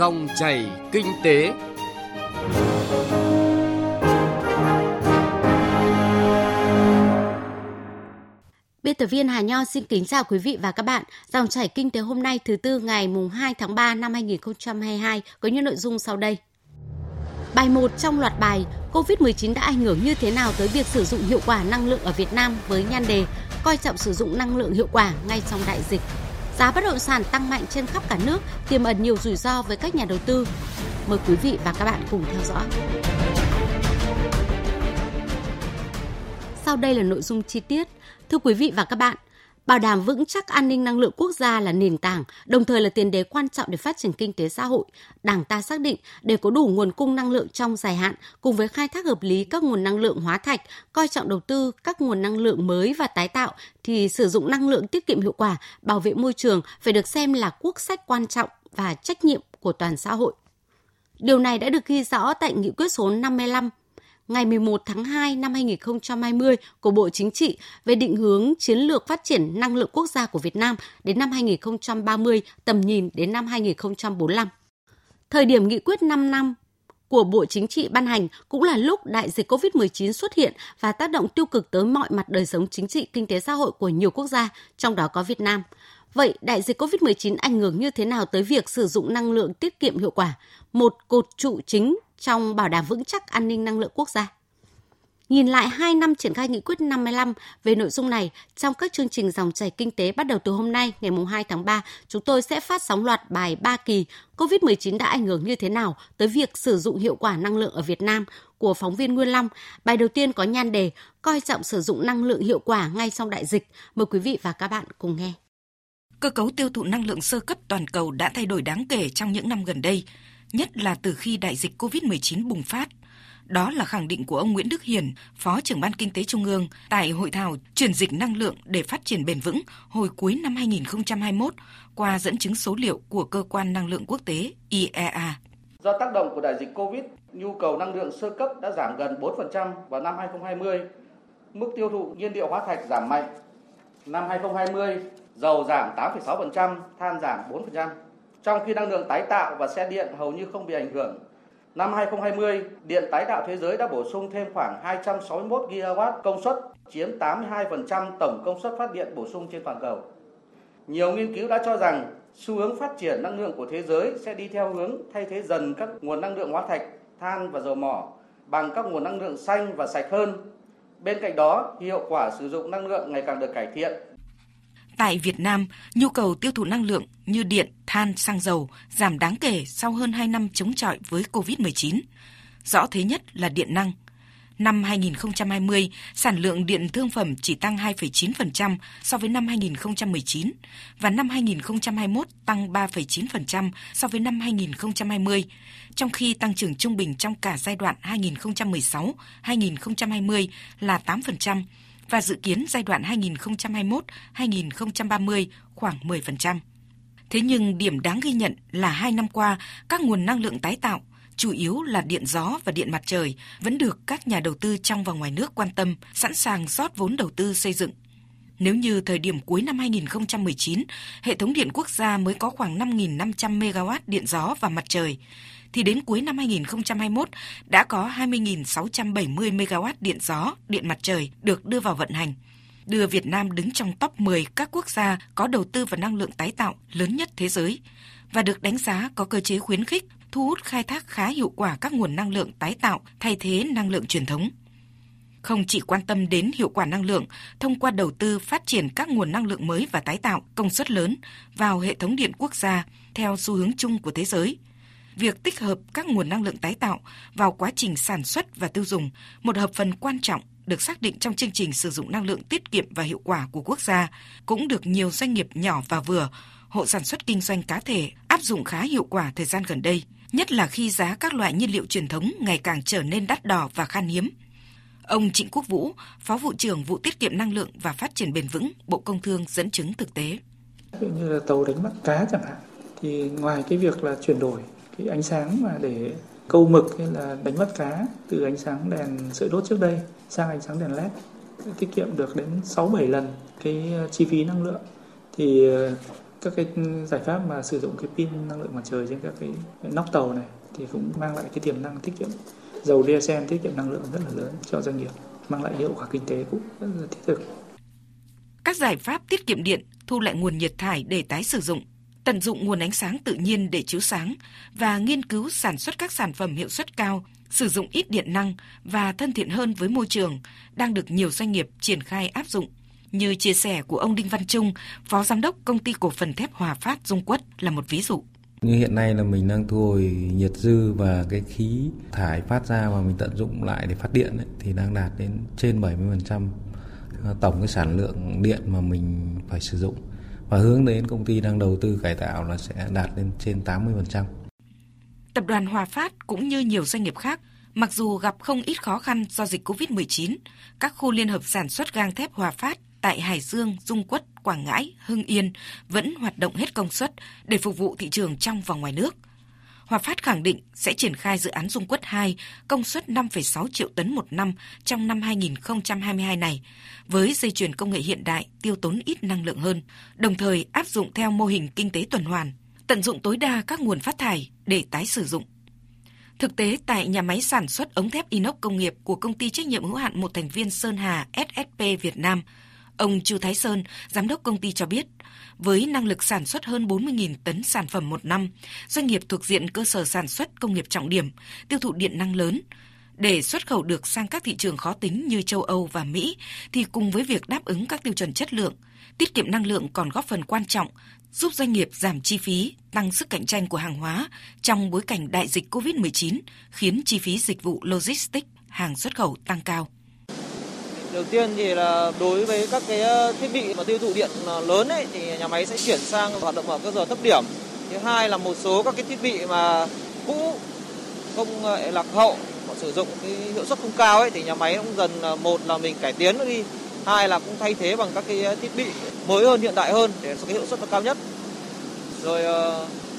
Dòng chảy kinh tế. Biên tập viên Hà Nho xin kính chào quý vị và các bạn. Dòng chảy kinh tế hôm nay thứ tư ngày mùng 2 tháng 3 năm 2022 có những nội dung sau đây. Bài 1 trong loạt bài COVID-19 đã ảnh hưởng như thế nào tới việc sử dụng hiệu quả năng lượng ở Việt Nam với nhan đề coi trọng sử dụng năng lượng hiệu quả ngay trong đại dịch. Giá bất động sản tăng mạnh trên khắp cả nước, tiềm ẩn nhiều rủi ro với các nhà đầu tư. Mời quý vị và các bạn cùng theo dõi. Sau đây là nội dung chi tiết. Thưa quý vị và các bạn, bảo đảm vững chắc an ninh năng lượng quốc gia là nền tảng, đồng thời là tiền đề quan trọng để phát triển kinh tế xã hội. Đảng ta xác định để có đủ nguồn cung năng lượng trong dài hạn, cùng với khai thác hợp lý các nguồn năng lượng hóa thạch, coi trọng đầu tư các nguồn năng lượng mới và tái tạo, thì sử dụng năng lượng tiết kiệm hiệu quả, bảo vệ môi trường phải được xem là quốc sách quan trọng và trách nhiệm của toàn xã hội. Điều này đã được ghi rõ tại nghị quyết số 55 ngày 11 tháng 2 năm 2020 của Bộ Chính trị về định hướng chiến lược phát triển năng lượng quốc gia của Việt Nam đến năm 2030, tầm nhìn đến năm 2045. Thời điểm nghị quyết 5 năm của Bộ Chính trị ban hành cũng là lúc đại dịch COVID-19 xuất hiện và tác động tiêu cực tới mọi mặt đời sống chính trị, kinh tế xã hội của nhiều quốc gia, trong đó có Việt Nam. Vậy đại dịch COVID-19 ảnh hưởng như thế nào tới việc sử dụng năng lượng tiết kiệm hiệu quả, một cột trụ chính trong bảo đảm vững chắc an ninh năng lượng quốc gia? Nhìn lại 2 năm triển khai nghị quyết 55 về nội dung này, trong các chương trình dòng chảy kinh tế bắt đầu từ hôm nay, ngày 2 tháng 3, chúng tôi sẽ phát sóng loạt bài 3 kỳ COVID-19 đã ảnh hưởng như thế nào tới việc sử dụng hiệu quả năng lượng ở Việt Nam của phóng viên Nguyên Long. Bài đầu tiên có nhan đề Coi trọng sử dụng năng lượng hiệu quả ngay sau đại dịch. Mời quý vị và các bạn cùng nghe. Cơ cấu tiêu thụ năng lượng sơ cấp toàn cầu đã thay đổi đáng kể trong những năm gần đây, nhất là từ khi đại dịch COVID-19 bùng phát. Đó là khẳng định của ông Nguyễn Đức Hiển, Phó trưởng Ban Kinh tế Trung ương tại hội thảo chuyển dịch năng lượng để phát triển bền vững hồi cuối năm 2021 qua dẫn chứng số liệu của cơ quan năng lượng quốc tế IEA. Do tác động của đại dịch Covid, nhu cầu năng lượng sơ cấp đã giảm gần 4% vào năm 2020. Mức tiêu thụ nhiên liệu hóa thạch giảm mạnh. Năm 2020, dầu giảm 8,6%, than giảm 4%. Trong khi năng lượng tái tạo và xe điện hầu như không bị ảnh hưởng. Năm 2020, điện tái tạo thế giới đã bổ sung thêm khoảng 261 GW công suất, chiếm 82% tổng công suất phát điện bổ sung trên toàn cầu. Nhiều nghiên cứu đã cho rằng xu hướng phát triển năng lượng của thế giới sẽ đi theo hướng thay thế dần các nguồn năng lượng hóa thạch, than và dầu mỏ bằng các nguồn năng lượng xanh và sạch hơn. Bên cạnh đó, hiệu quả sử dụng năng lượng ngày càng được cải thiện Tại Việt Nam, nhu cầu tiêu thụ năng lượng như điện, than, xăng dầu giảm đáng kể sau hơn 2 năm chống chọi với COVID-19. Rõ thế nhất là điện năng. Năm 2020, sản lượng điện thương phẩm chỉ tăng 2,9% so với năm 2019 và năm 2021 tăng 3,9% so với năm 2020, trong khi tăng trưởng trung bình trong cả giai đoạn 2016-2020 là 8%, và dự kiến giai đoạn 2021-2030 khoảng 10%. Thế nhưng điểm đáng ghi nhận là hai năm qua, các nguồn năng lượng tái tạo, chủ yếu là điện gió và điện mặt trời, vẫn được các nhà đầu tư trong và ngoài nước quan tâm, sẵn sàng rót vốn đầu tư xây dựng. Nếu như thời điểm cuối năm 2019, hệ thống điện quốc gia mới có khoảng 5.500 MW điện gió và mặt trời, thì đến cuối năm 2021 đã có 20.670 MW điện gió, điện mặt trời được đưa vào vận hành đưa Việt Nam đứng trong top 10 các quốc gia có đầu tư vào năng lượng tái tạo lớn nhất thế giới và được đánh giá có cơ chế khuyến khích thu hút khai thác khá hiệu quả các nguồn năng lượng tái tạo thay thế năng lượng truyền thống. Không chỉ quan tâm đến hiệu quả năng lượng thông qua đầu tư phát triển các nguồn năng lượng mới và tái tạo công suất lớn vào hệ thống điện quốc gia theo xu hướng chung của thế giới – việc tích hợp các nguồn năng lượng tái tạo vào quá trình sản xuất và tiêu dùng, một hợp phần quan trọng được xác định trong chương trình sử dụng năng lượng tiết kiệm và hiệu quả của quốc gia, cũng được nhiều doanh nghiệp nhỏ và vừa, hộ sản xuất kinh doanh cá thể áp dụng khá hiệu quả thời gian gần đây, nhất là khi giá các loại nhiên liệu truyền thống ngày càng trở nên đắt đỏ và khan hiếm. Ông Trịnh Quốc Vũ, Phó vụ trưởng vụ tiết kiệm năng lượng và phát triển bền vững, Bộ Công Thương dẫn chứng thực tế. Ví dụ như là tàu đánh bắt cá chẳng hạn, thì ngoài cái việc là chuyển đổi cái ánh sáng mà để câu mực hay là đánh bắt cá từ ánh sáng đèn sợi đốt trước đây sang ánh sáng đèn led. Tiết kiệm được đến 6 7 lần cái ờ, chi phí năng lượng. Thì ờ, các cái giải pháp mà sử dụng cái pin năng lượng mặt trời trên các cái nóc tàu này thì cũng mang lại cái tiềm năng tiết kiệm. Dầu diesel tiết kiệm năng lượng rất là lớn cho doanh nghiệp, mang lại hiệu quả kinh tế cũng rất là thiết thực. Các giải pháp tiết kiệm điện, thu lại nguồn nhiệt thải để tái sử dụng tận dụng nguồn ánh sáng tự nhiên để chiếu sáng và nghiên cứu sản xuất các sản phẩm hiệu suất cao, sử dụng ít điện năng và thân thiện hơn với môi trường đang được nhiều doanh nghiệp triển khai áp dụng. Như chia sẻ của ông Đinh Văn Trung, Phó Giám đốc Công ty Cổ phần Thép Hòa Phát Dung Quất là một ví dụ. Như hiện nay là mình đang thu hồi nhiệt dư và cái khí thải phát ra mà mình tận dụng lại để phát điện ấy, thì đang đạt đến trên 70% tổng cái sản lượng điện mà mình phải sử dụng và hướng đến công ty đang đầu tư cải tạo là sẽ đạt lên trên 80%. Tập đoàn Hòa Phát cũng như nhiều doanh nghiệp khác, mặc dù gặp không ít khó khăn do dịch COVID-19, các khu liên hợp sản xuất gang thép Hòa Phát tại Hải Dương, Dung Quất, Quảng Ngãi, Hưng Yên vẫn hoạt động hết công suất để phục vụ thị trường trong và ngoài nước – Hòa Phát khẳng định sẽ triển khai dự án Dung Quất 2 công suất 5,6 triệu tấn một năm trong năm 2022 này, với dây chuyền công nghệ hiện đại tiêu tốn ít năng lượng hơn, đồng thời áp dụng theo mô hình kinh tế tuần hoàn, tận dụng tối đa các nguồn phát thải để tái sử dụng. Thực tế, tại nhà máy sản xuất ống thép inox công nghiệp của công ty trách nhiệm hữu hạn một thành viên Sơn Hà SSP Việt Nam, ông Chu Thái Sơn, giám đốc công ty cho biết, với năng lực sản xuất hơn 40.000 tấn sản phẩm một năm, doanh nghiệp thuộc diện cơ sở sản xuất công nghiệp trọng điểm, tiêu thụ điện năng lớn. Để xuất khẩu được sang các thị trường khó tính như châu Âu và Mỹ, thì cùng với việc đáp ứng các tiêu chuẩn chất lượng, tiết kiệm năng lượng còn góp phần quan trọng giúp doanh nghiệp giảm chi phí, tăng sức cạnh tranh của hàng hóa trong bối cảnh đại dịch COVID-19 khiến chi phí dịch vụ logistics hàng xuất khẩu tăng cao. Đầu tiên thì là đối với các cái ờ, thiết bị mà tiêu thụ điện ờ, lớn ấy thì nhà máy sẽ chuyển sang hoạt động ở các giờ thấp điểm. Thứ hai là một số các cái thiết bị mà cũ không ờ, lạc hậu họ sử dụng cái hiệu suất không cao ấy thì nhà máy cũng dần một là mình cải tiến nó đi, hai là cũng thay thế bằng các cái thiết bị mới hơn hiện đại hơn để cái hiệu suất nó cao nhất. Rồi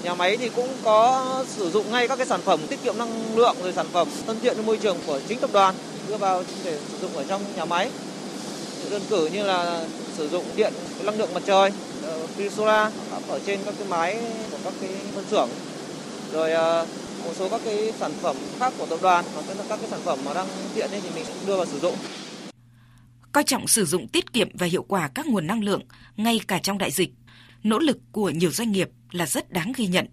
nhà máy thì cũng có sử dụng ngay các cái sản phẩm tiết kiệm năng lượng rồi sản phẩm thân thiện với môi trường của chính tập đoàn đưa vào để sử dụng ở trong nhà máy. Đơn cử như là sử dụng điện năng lượng mặt trời, ờ, pin solar ở trên các cái máy của các cái phân xưởng. Rồi ờ, một số các cái sản phẩm khác của tập đoàn hoặc các cái sản phẩm mà đang tiện thì mình sẽ đưa vào sử dụng. Coi trọng sử dụng tiết kiệm và hiệu quả các nguồn năng lượng ngay cả trong đại dịch, nỗ lực của nhiều doanh nghiệp là rất đáng ghi nhận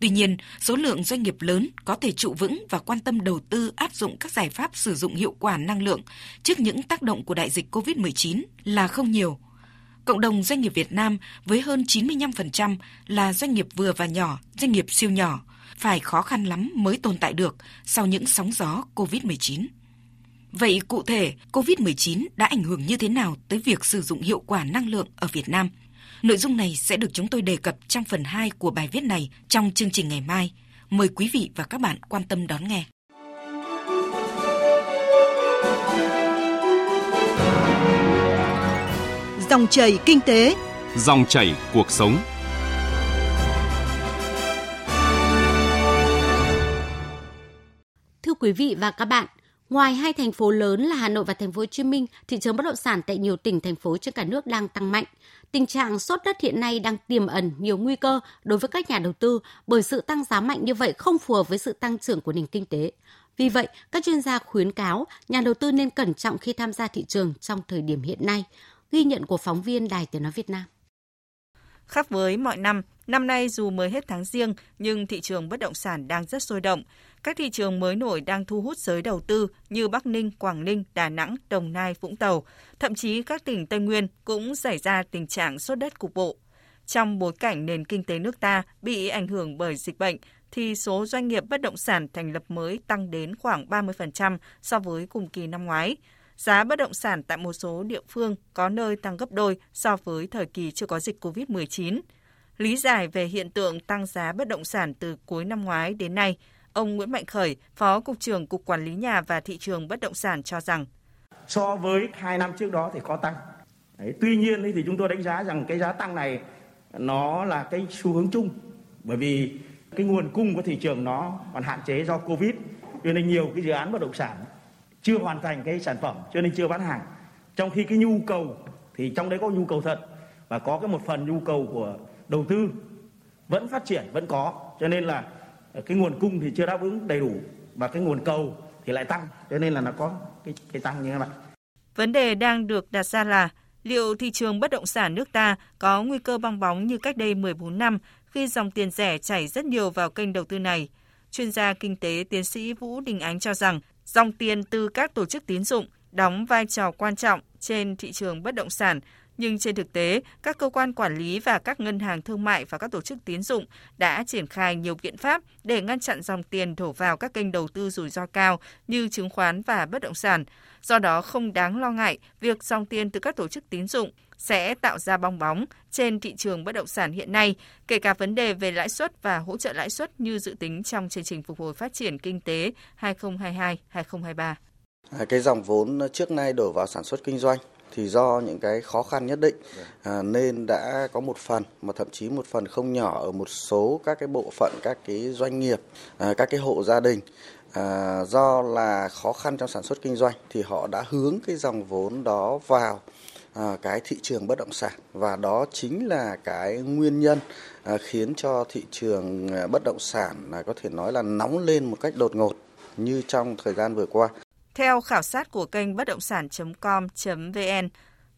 Tuy nhiên, số lượng doanh nghiệp lớn có thể trụ vững và quan tâm đầu tư áp dụng các giải pháp sử dụng hiệu quả năng lượng trước những tác động của đại dịch COVID-19 là không nhiều. Cộng đồng doanh nghiệp Việt Nam với hơn 95% là doanh nghiệp vừa và nhỏ, doanh nghiệp siêu nhỏ, phải khó khăn lắm mới tồn tại được sau những sóng gió COVID-19. Vậy cụ thể, COVID-19 đã ảnh hưởng như thế nào tới việc sử dụng hiệu quả năng lượng ở Việt Nam – Nội dung này sẽ được chúng tôi đề cập trong phần 2 của bài viết này trong chương trình ngày mai. Mời quý vị và các bạn quan tâm đón nghe. Dòng chảy kinh tế, dòng chảy cuộc sống. Thưa quý vị và các bạn, Ngoài hai thành phố lớn là Hà Nội và Thành phố Hồ Chí Minh, thị trường bất động sản tại nhiều tỉnh thành phố trên cả nước đang tăng mạnh. Tình trạng sốt đất hiện nay đang tiềm ẩn nhiều nguy cơ đối với các nhà đầu tư bởi sự tăng giá mạnh như vậy không phù hợp với sự tăng trưởng của nền kinh tế. Vì vậy, các chuyên gia khuyến cáo nhà đầu tư nên cẩn trọng khi tham gia thị trường trong thời điểm hiện nay. Ghi nhận của phóng viên Đài Tiếng Nói Việt Nam. Khác với mọi năm, năm nay dù mới hết tháng riêng nhưng thị trường bất động sản đang rất sôi động. Các thị trường mới nổi đang thu hút giới đầu tư như Bắc Ninh, Quảng Ninh, Đà Nẵng, Đồng Nai, Vũng Tàu. Thậm chí các tỉnh Tây Nguyên cũng xảy ra tình trạng sốt đất cục bộ. Trong bối cảnh nền kinh tế nước ta bị ảnh hưởng bởi dịch bệnh, thì số doanh nghiệp bất động sản thành lập mới tăng đến khoảng 30% so với cùng kỳ năm ngoái. Giá bất động sản tại một số địa phương có nơi tăng gấp đôi so với thời kỳ chưa có dịch COVID-19. Lý giải về hiện tượng tăng giá bất động sản từ cuối năm ngoái đến nay, Ông Nguyễn Mạnh Khởi, Phó Cục trưởng Cục Quản lý Nhà và Thị trường Bất động sản cho rằng So với hai năm trước đó thì có tăng. Đấy, tuy nhiên thì chúng tôi đánh giá rằng cái giá tăng này nó là cái xu hướng chung. Bởi vì cái nguồn cung của thị trường nó còn hạn chế do Covid. Cho nên nhiều cái dự án bất động sản chưa hoàn thành cái sản phẩm cho nên chưa bán hàng. Trong khi cái nhu cầu thì trong đấy có nhu cầu thật và có cái một phần nhu cầu của đầu tư vẫn phát triển, vẫn có cho nên là ờ, cái nguồn cung thì chưa đáp ứng đầy đủ và cái nguồn cầu thì lại tăng cho nên là nó có cái cái tăng như thế này. Vấn đề đang được đặt ra là liệu thị trường bất động sản nước ta có nguy cơ bong bóng như cách đây 14 năm khi dòng tiền rẻ chảy rất nhiều vào kênh đầu tư này. Chuyên gia kinh tế tiến sĩ Vũ Đình Ánh cho rằng dòng tiền từ các tổ chức tín dụng đóng vai trò quan trọng trên thị trường bất động sản nhưng trên thực tế, các cơ quan quản lý và các ngân hàng thương mại và các tổ chức tín dụng đã triển khai nhiều biện pháp để ngăn chặn dòng tiền đổ vào các kênh đầu tư rủi ro cao như chứng khoán và bất động sản. Do đó không đáng lo ngại việc dòng tiền từ các tổ chức tín dụng sẽ tạo ra bong bóng trên thị trường bất động sản hiện nay, kể cả vấn đề về lãi suất và hỗ trợ lãi suất như dự tính trong chương trình phục hồi phát triển kinh tế 2022-2023. À, cái dòng vốn trước nay đổ vào sản xuất kinh doanh thì do những cái khó khăn nhất định. À, nên đã có một phần mà thậm chí một phần không nhỏ ở một số các cái bộ phận các cái doanh nghiệp à, các cái hộ gia đình. À, do là khó khăn trong sản xuất kinh doanh thì họ đã hướng cái dòng vốn đó vào à, cái thị trường bất động sản. Và đó chính là cái nguyên nhân à, khiến cho thị trường à, bất động sản là có thể nói là nóng lên một cách đột ngột như trong thời gian vừa qua. Theo khảo sát của kênh bất động sản.com.vn,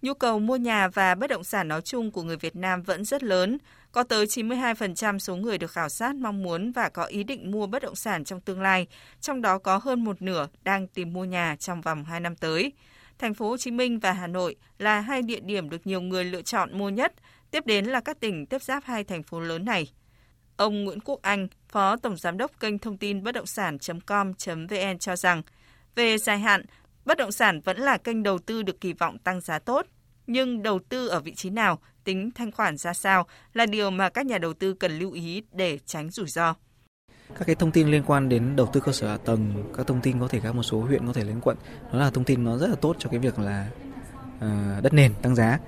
nhu cầu mua nhà và bất động sản nói chung của người Việt Nam vẫn rất lớn. Có tới 92% số người được khảo sát mong muốn và có ý định mua bất động sản trong tương lai, trong đó có hơn một nửa đang tìm mua nhà trong vòng 2 năm tới. Thành phố Hồ Chí Minh và Hà Nội là hai địa điểm được nhiều người lựa chọn mua nhất, tiếp đến là các tỉnh tiếp giáp hai thành phố lớn này. Ông Nguyễn Quốc Anh, Phó Tổng Giám đốc kênh thông tin bất động sản.com.vn cho rằng, về dài hạn, bất động sản vẫn là kênh đầu tư được kỳ vọng tăng giá tốt, nhưng đầu tư ở vị trí nào, tính thanh khoản ra sao là điều mà các nhà đầu tư cần lưu ý để tránh rủi ro. Các cái thông tin liên quan đến đầu tư cơ sở hạ tầng, các thông tin có thể các một số huyện có thể lên quận, đó là thông tin nó rất là tốt cho cái việc là ờ, đất nền tăng giá.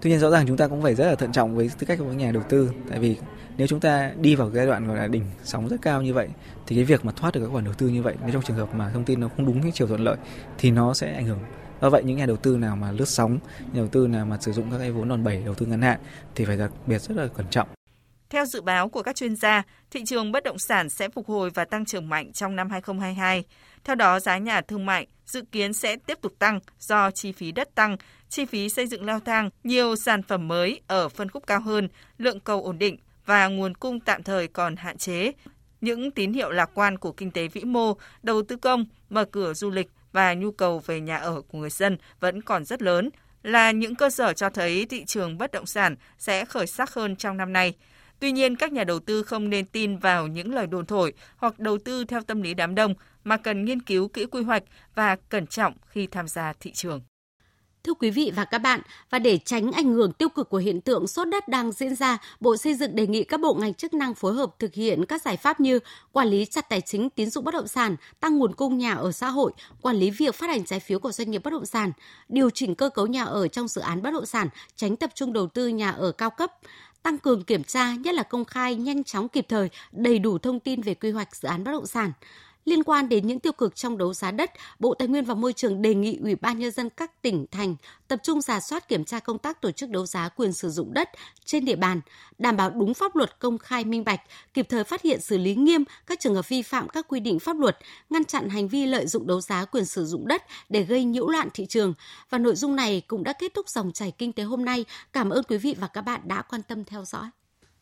Tuy nhiên rõ ràng chúng ta cũng phải rất là thận trọng với tư cách của nhà đầu tư, tại vì nếu chúng ta đi vào giai đoạn gọi là đỉnh sóng rất cao như vậy thì cái việc mà thoát được các khoản đầu tư như vậy nếu trong trường hợp mà thông tin nó không đúng cái chiều thuận lợi thì nó sẽ ảnh hưởng do vậy những nhà đầu tư nào mà lướt sóng nhà đầu tư nào mà sử dụng các cái vốn đòn bẩy đầu tư ngắn hạn thì phải đặc biệt rất là cẩn trọng theo dự báo của các chuyên gia, thị trường bất động sản sẽ phục hồi và tăng trưởng mạnh trong năm 2022. Theo đó, giá nhà thương mại dự kiến sẽ tiếp tục tăng do chi phí đất tăng, chi phí xây dựng leo thang, nhiều sản phẩm mới ở phân khúc cao hơn, lượng cầu ổn định và nguồn cung tạm thời còn hạn chế. Những tín hiệu lạc quan của kinh tế vĩ mô, đầu tư công, mở cửa du lịch và nhu cầu về nhà ở của người dân vẫn còn rất lớn, là những cơ sở cho thấy thị trường bất động sản sẽ khởi sắc hơn trong năm nay. Tuy nhiên, các nhà đầu tư không nên tin vào những lời đồn thổi hoặc đầu tư theo tâm lý đám đông, mà cần nghiên cứu kỹ quy hoạch và cẩn trọng khi tham gia thị trường. Thưa quý vị và các bạn, và để tránh ảnh hưởng tiêu cực của hiện tượng sốt đất đang diễn ra, Bộ Xây dựng đề nghị các bộ ngành chức năng phối hợp thực hiện các giải pháp như quản lý chặt tài chính tín dụng bất động sản, tăng nguồn cung nhà ở xã hội, quản lý việc phát hành trái phiếu của doanh nghiệp bất động sản, điều chỉnh cơ cấu nhà ở trong dự án bất động sản, tránh tập trung đầu tư nhà ở cao cấp, tăng cường kiểm tra, nhất là công khai, nhanh chóng kịp thời, đầy đủ thông tin về quy hoạch dự án bất động sản. Liên quan đến những tiêu cực trong đấu giá đất, Bộ Tài nguyên và Môi trường đề nghị Ủy ban nhân dân các tỉnh thành tập trung giả soát kiểm tra công tác tổ chức đấu giá quyền sử dụng đất trên địa bàn, đảm bảo đúng pháp luật công khai minh bạch, kịp thời phát hiện xử lý nghiêm các trường hợp vi phạm các quy định pháp luật, ngăn chặn hành vi lợi dụng đấu giá quyền sử dụng đất để gây nhiễu loạn thị trường. Và nội dung này cũng đã kết thúc dòng chảy kinh tế hôm nay. Cảm ơn quý vị và các bạn đã quan tâm theo dõi.